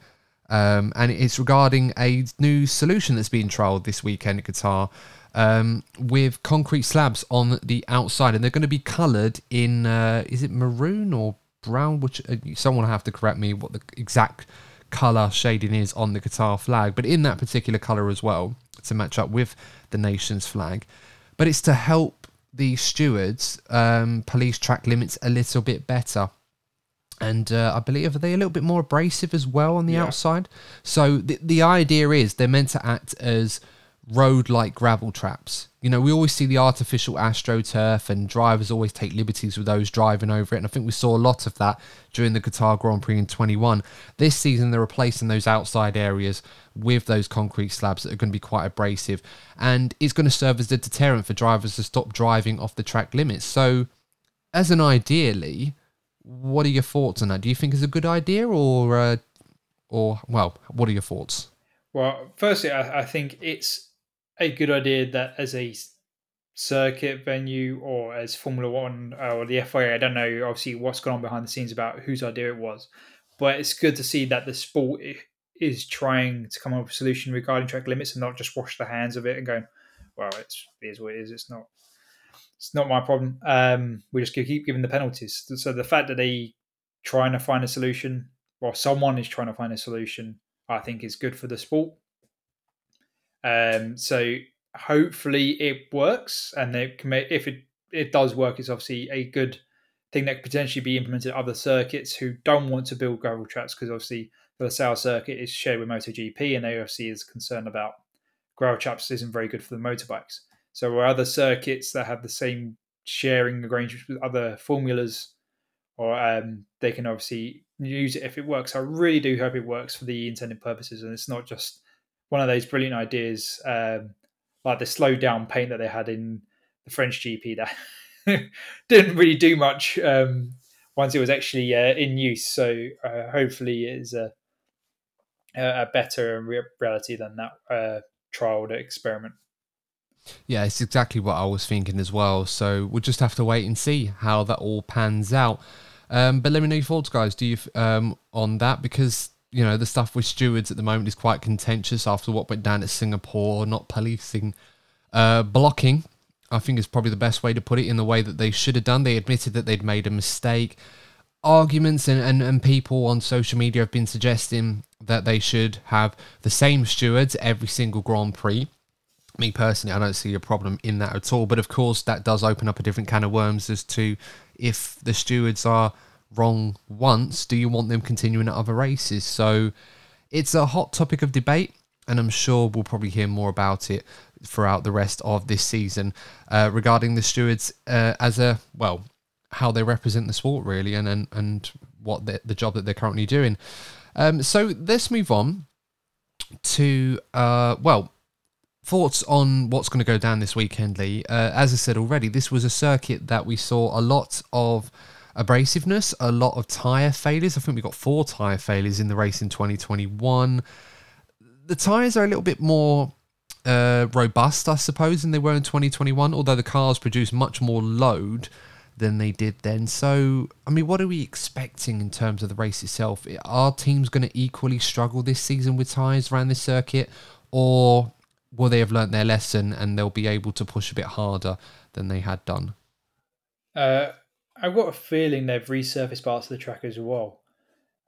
um, and it's regarding a new solution that's being trialled this weekend at Qatar um, with concrete slabs on the outside, and they're going to be coloured in uh, is it maroon or brown? Which uh, someone will have to correct me what the exact colour shading is on the Qatar flag, but in that particular colour as well to match up with the nation's flag. But it's to help the stewards um, police track limits a little bit better. And uh, I believe are they a little bit more abrasive as well on the yeah. outside. So the the idea is they're meant to act as road like gravel traps. You know, we always see the artificial astroturf, and drivers always take liberties with those driving over it. And I think we saw a lot of that during the Qatar Grand Prix in 21. This season, they're replacing those outside areas with those concrete slabs that are going to be quite abrasive. And it's going to serve as a deterrent for drivers to stop driving off the track limits. So, as an ideally, what are your thoughts on that? Do you think it's a good idea, or, uh, or well, what are your thoughts?
Well, firstly, I, I think it's a good idea that as a circuit venue or as Formula One uh, or the FIA, I don't know obviously what's gone on behind the scenes about whose idea it was, but it's good to see that the sport is trying to come up with a solution regarding track limits and not just wash the hands of it and going, well, it's it is what it is. It's not it's not my problem. Um, we just keep giving the penalties. So the fact that they trying to find a solution, or someone is trying to find a solution, I think is good for the sport. Um, so hopefully it works, and they can make, if it it does work, it's obviously a good thing that could potentially be implemented other circuits who don't want to build gravel tracks because obviously the Losail circuit is shared with MotoGP, and they obviously is concerned about gravel tracks isn't very good for the motorbikes. So other circuits that have the same sharing arrangements with other formulas, or um, they can obviously use it if it works. I really do hope it works for the intended purposes, and it's not just one of those brilliant ideas, um, like the slow down paint that they had in the French GP that *laughs* didn't really do much um, once it was actually uh, in use. So uh, hopefully, it is a, a better reality than that uh, trial experiment.
Yeah, it's exactly what I was thinking as well. So we'll just have to wait and see how that all pans out. Um, but let me know your thoughts, guys. Do you um, on that because you know, the stuff with stewards at the moment is quite contentious after what went down at Singapore, not policing. Uh, blocking, I think, is probably the best way to put it in the way that they should have done. They admitted that they'd made a mistake. Arguments and, and, and people on social media have been suggesting that they should have the same stewards every single Grand Prix. Me personally, I don't see a problem in that at all. But of course, that does open up a different can of worms as to if the stewards are wrong once, do you want them continuing at other races? So it's a hot topic of debate, and I'm sure we'll probably hear more about it throughout the rest of this season uh, regarding the stewards uh, as a well how they represent the sport really and and, and what the, the job that they're currently doing um, so let's move on to uh, well thoughts on what's going to go down this weekend lee uh, as i said already this was a circuit that we saw a lot of abrasiveness, a lot of tyre failures. I think we got four tyre failures in the race in 2021. The tyres are a little bit more uh, robust, I suppose, than they were in 2021, although the cars produce much more load than they did then. So, I mean, what are we expecting in terms of the race itself? Are teams going to equally struggle this season with tyres around this circuit, or will they have learnt their lesson and they'll be able to push a bit harder than they had done?
Uh, I've got a feeling they've resurfaced parts of the track as well.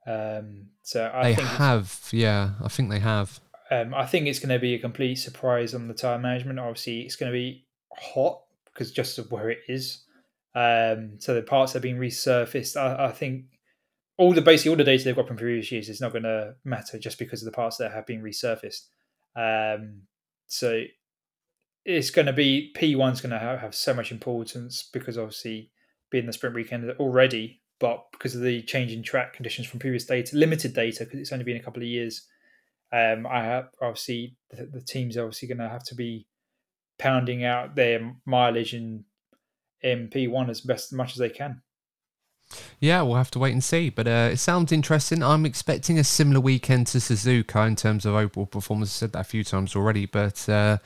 Um, so I
they
think
have, yeah, I think they have.
Um, I think it's going to be a complete surprise on the tire management. Obviously, it's going to be hot because just of where it is. Um, so the parts have been resurfaced. I, I, think all the basically all the data they've got from previous years is not going to matter just because of the parts that have been resurfaced. Um, so it's going to be P1's going to have, have so much importance because obviously being the sprint weekend already, but because of the changing track conditions from previous data, limited data, because it's only been a couple of years, um, I have obviously the, the teams obviously going to have to be pounding out their mileage in MP1 as best as much as they can.
Yeah, we'll have to wait and see. But uh, it sounds interesting. I'm expecting a similar weekend to Suzuka in terms of overall performance. I said that a few times already, but uh,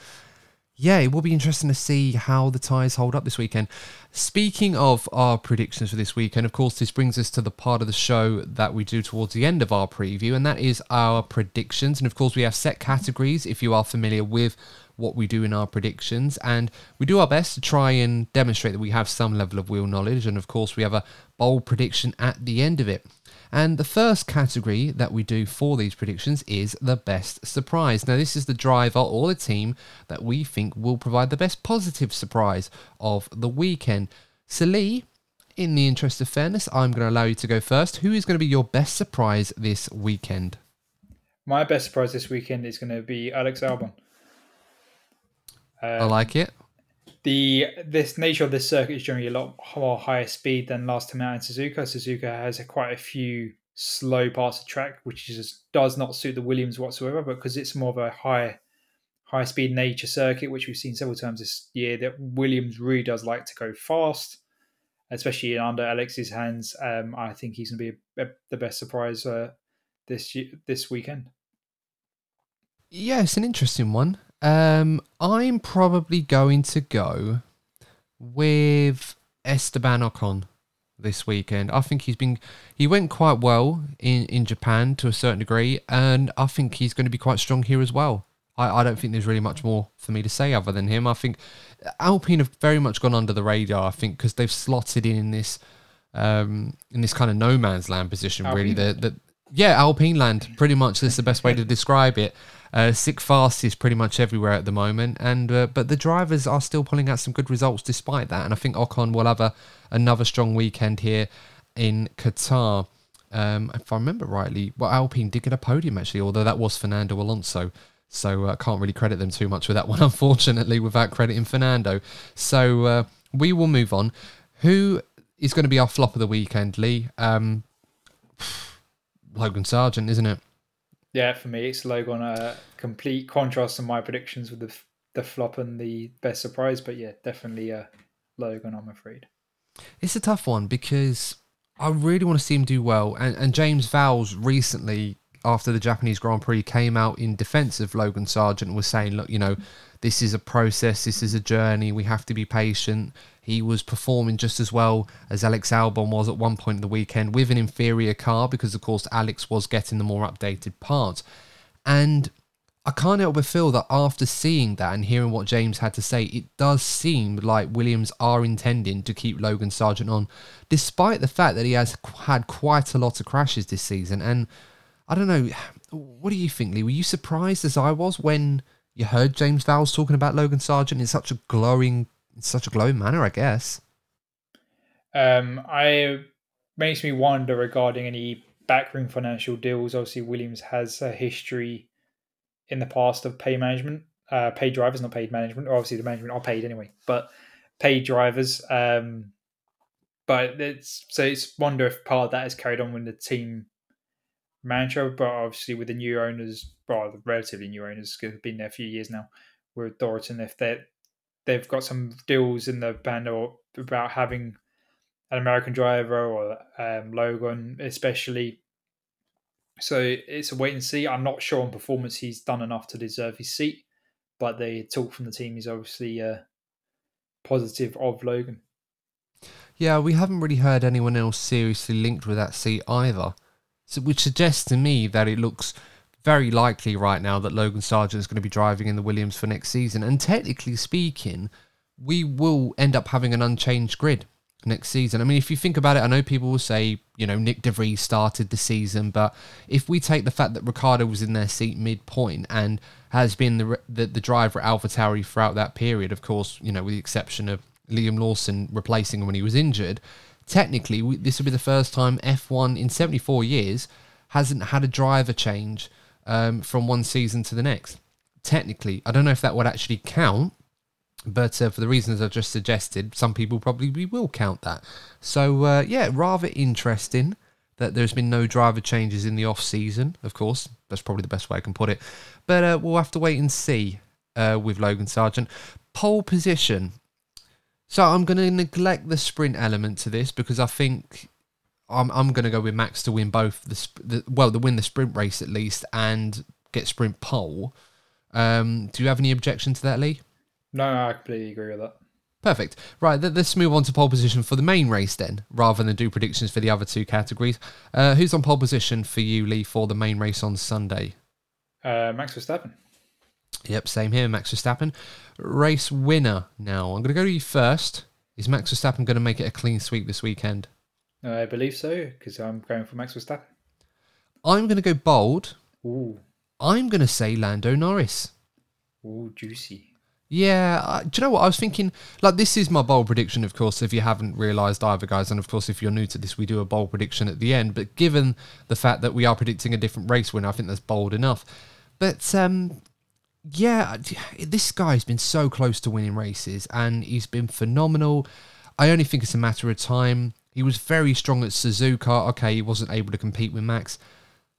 yeah, it will be interesting to see how the tyres hold up this weekend. Speaking of our predictions for this weekend, of course, this brings us to the part of the show that we do towards the end of our preview, and that is our predictions. And of course, we have set categories if you are familiar with what we do in our predictions, and we do our best to try and demonstrate that we have some level of wheel knowledge. And of course, we have a bold prediction at the end of it. And the first category that we do for these predictions is the best surprise. Now, this is the driver or the team that we think will provide the best positive surprise of the weekend. So, Lee, in the interest of fairness, I'm going to allow you to go first. Who is going to be your best surprise this weekend?
My best surprise this weekend is going to be Alex Albon.
Um, I like it
the this nature of this circuit is generally a lot more higher speed than last time out in Suzuka. Suzuka has a, quite a few slow parts of track, which just does not suit the Williams whatsoever. But because it's more of a high high speed nature circuit, which we've seen several times this year, that Williams really does like to go fast, especially under Alex's hands. Um, I think he's going to be a, a, the best surprise uh, this this weekend.
Yeah, it's an interesting one. Um, I'm probably going to go with Esteban Ocon this weekend. I think he's been he went quite well in in Japan to a certain degree, and I think he's going to be quite strong here as well. I, I don't think there's really much more for me to say other than him. I think Alpine have very much gone under the radar. I think because they've slotted in in this um, in this kind of no man's land position. Alpine. Really, that yeah, Alpine land. Pretty much that's the best way to describe it. Uh, sick fast is pretty much everywhere at the moment, and uh, but the drivers are still pulling out some good results despite that. And I think Ocon will have a, another strong weekend here in Qatar. Um, if I remember rightly, well, Alpine did get a podium actually, although that was Fernando Alonso. So I uh, can't really credit them too much with that one, *laughs* unfortunately, without crediting Fernando. So uh, we will move on. Who is going to be our flop of the weekend, Lee? Um, *sighs* Logan Sargeant, isn't it?
Yeah, for me, it's Logan. A complete contrast to my predictions with the the flop and the best surprise. But yeah, definitely a uh, Logan. I'm afraid
it's a tough one because I really want to see him do well. And, and James Vowles recently, after the Japanese Grand Prix, came out in defence of Logan Sargeant was saying, look, you know, this is a process, this is a journey, we have to be patient. He was performing just as well as Alex Albon was at one point in the weekend with an inferior car because, of course, Alex was getting the more updated parts. And I can't help but feel that after seeing that and hearing what James had to say, it does seem like Williams are intending to keep Logan Sargeant on, despite the fact that he has had quite a lot of crashes this season. And I don't know, what do you think, Lee? Were you surprised as I was when you heard James Vowles talking about Logan Sargeant in such a glowing, in such a glowing manner, I guess.
Um, I makes me wonder regarding any backroom financial deals. Obviously, Williams has a history in the past of pay management, uh, paid drivers, not paid management. Obviously, the management are paid anyway, but paid drivers. Um, but it's so it's wonder if part of that is carried on with the team manager, but obviously with the new owners, well, relatively new owners, have been there a few years now, with Dorilton, if they they've got some deals in the band or about having an American driver or um, Logan, especially. So it's a wait and see. I'm not sure on performance he's done enough to deserve his seat, but the talk from the team is obviously uh, positive of Logan.
Yeah, we haven't really heard anyone else seriously linked with that seat either. So, which suggests to me that it looks very likely right now that Logan Sargeant is going to be driving in the Williams for next season. And technically speaking, we will end up having an unchanged grid next season. I mean, if you think about it, I know people will say, you know, Nick de Vries started the season, but if we take the fact that Ricciardo was in their seat midpoint and has been the the, the driver at AlphaTauri throughout that period, of course, you know, with the exception of Liam Lawson replacing him when he was injured, technically, we, this will be the first time F1 in 74 years hasn't had a driver change um, from one season to the next. Technically, I don't know if that would actually count, but uh, for the reasons I've just suggested, some people probably will count that. So, uh, yeah, rather interesting that there's been no driver changes in the off season. Of course, that's probably the best way I can put it. But uh, we'll have to wait and see uh, with Logan Sargeant. Pole position. So I'm going to neglect the sprint element to this because I think I'm I'm going to go with Max to win both the, sp- the well, to win the sprint race at least and get sprint pole. Um, do you have any objection to that, Lee?
No, I completely agree with that.
Perfect. Right, let's move on to pole position for the main race then, rather than do predictions for the other two categories. Uh, who's on pole position for you, Lee, for the main race on Sunday?
Uh, Max Verstappen.
Yep, same here, Max Verstappen. Race winner now. I'm going to go to you first. Is Max Verstappen going to make it a clean sweep this weekend?
I believe so because I'm going for Max Verstappen.
I'm going to go bold.
Ooh,
I'm going to say Lando Norris.
ooh, juicy.
Yeah, uh, do you know what I was thinking? Like, this is my bold prediction, of course. If you haven't realised either, guys, and of course, if you're new to this, we do a bold prediction at the end. But given the fact that we are predicting a different race winner, I think that's bold enough. But um, yeah, this guy's been so close to winning races, and he's been phenomenal. I only think it's a matter of time. He was very strong at Suzuka. Okay, he wasn't able to compete with Max.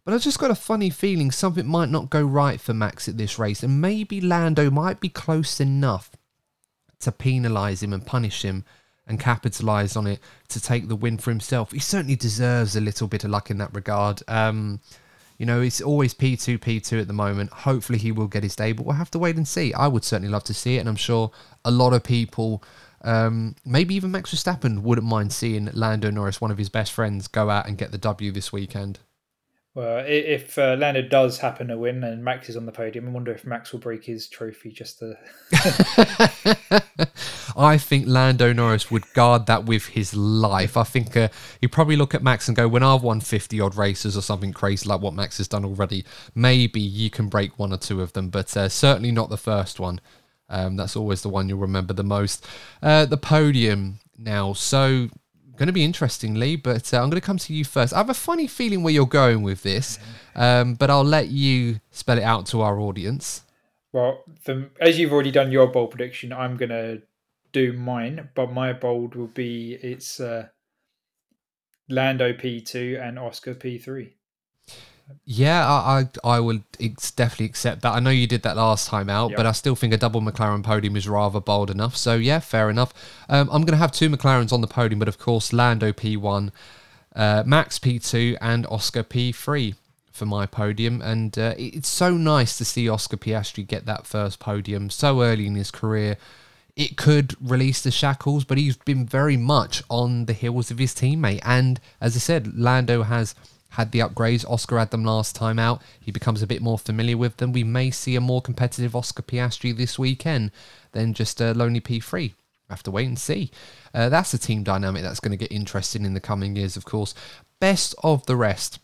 But I just got a funny feeling something might not go right for Max at this race, and maybe Lando might be close enough to penalise him and punish him and capitalise on it to take the win for himself. He certainly deserves a little bit of luck in that regard. Um, you know, it's always P2, P2 at the moment. Hopefully he will get his day, but we'll have to wait and see. I would certainly love to see it, and I'm sure a lot of people, um, maybe even Max Verstappen, wouldn't mind seeing Lando Norris, one of his best friends, go out and get the W this weekend.
Well, if uh, Lando does happen to win and Max is on the podium, I wonder if Max will break his trophy just to. *laughs*
I think Lando Norris would guard that with his life. I think uh, he'd probably look at Max and go, when I've won 50 odd races or something crazy like what Max has done already, maybe you can break one or two of them, but uh, certainly not the first one. Um, that's always the one you'll remember the most. Uh, the podium now. So, going to be interesting, Lee, but uh, I'm going to come to you first. I have a funny feeling where you're going with this, um, but I'll let you spell it out to our audience.
Well, the, as you've already done your bold prediction, I'm going to do mine, but my bold will be it's uh, Lando P2 and Oscar P3.
Yeah, I, I I would definitely accept that. I know you did that last time out,
Yep.
but I still think a double McLaren podium is rather bold enough. So yeah, fair enough. Um, I'm going to have two McLarens on the podium, but of course Lando P1, uh, Max P2, and Oscar P3 for my podium. And uh, it's so nice to see Oscar Piastri get that first podium so early in his career. It could release the shackles, but he's been very much on the heels of his teammate. And as I said, Lando has had the upgrades. Oscar had them last time out. He becomes a bit more familiar with them. We may see a more competitive Oscar Piastri this weekend than just a lonely P3. Have to wait and see. Uh, that's a team dynamic that's going to get interesting in the coming years, of course. Best of the rest.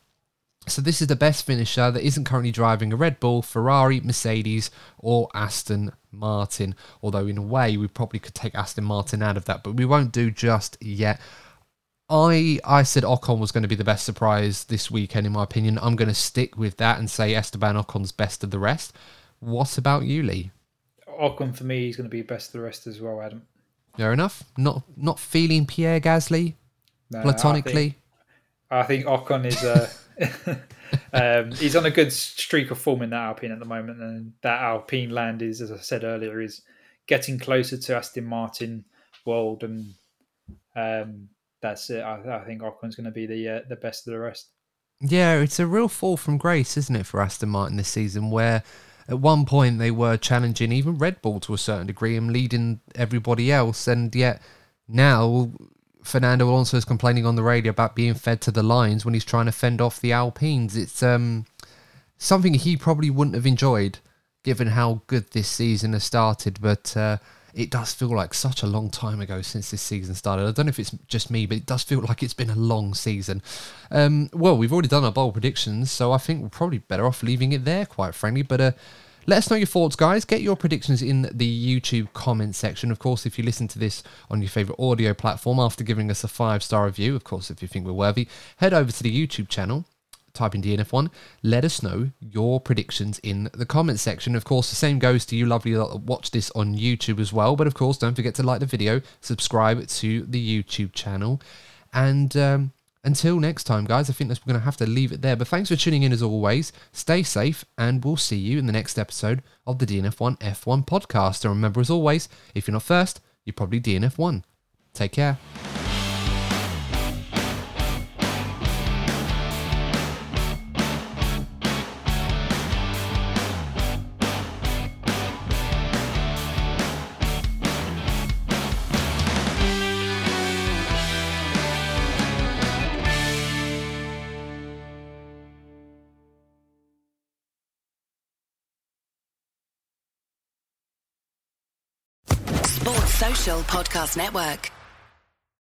So this is the best finisher that isn't currently driving a Red Bull, Ferrari, Mercedes, or Aston Martin. Although in a way we probably could take Aston Martin out of that, but we won't do just yet. I I said Ocon was going to be the best surprise this weekend, in my opinion. I'm going to stick with that and say Esteban Ocon's best of the rest. What about you, Lee?
Ocon for me is going to be best of the rest as well, Adam.
Fair enough. Not not feeling Pierre Gasly
No, I
platonically.
think, I think Ocon is uh, *laughs* um, he's on a good streak of form in that Alpine at the moment, and that Alpine land is, as I said earlier, is getting closer to Aston Martin world, and um, that's it. I, I think Ocon's going to be the uh, the best of the rest.
Yeah, it's a real fall from grace, isn't it, for Aston Martin this season, where at one point they were challenging even Red Bull to a certain degree and leading everybody else, and yet now Fernando Alonso is complaining on the radio about being fed to the lions when he's trying to fend off the Alpines. It's um something he probably wouldn't have enjoyed, given how good this season has started, but. Uh, it does feel like such a long time ago since this season started. I don't know if it's just me, but it does feel like it's been a long season. Um, well, we've already done our bold predictions, so I think we're probably better off leaving it there, quite frankly. But uh, let us know your thoughts, guys. Get your predictions in the YouTube comment section. Of course, if you listen to this on your favourite audio platform after giving us a five star review, of course, if you think we're worthy, head over to the YouTube channel type in DNF1. Let us know your predictions in the comments section. Of course, the same goes to you, lovely, that watch this on YouTube as well. But of course, don't forget to like the video, subscribe to the YouTube channel, and um, until next time, guys, I think that's we're going to have to leave it there. But thanks for tuning in as always. Stay safe, and we'll see you in the next episode of the DNF1 F1 podcast. And remember, as always, if you're not first, you're probably DNF1. Take care.
Podcast Network.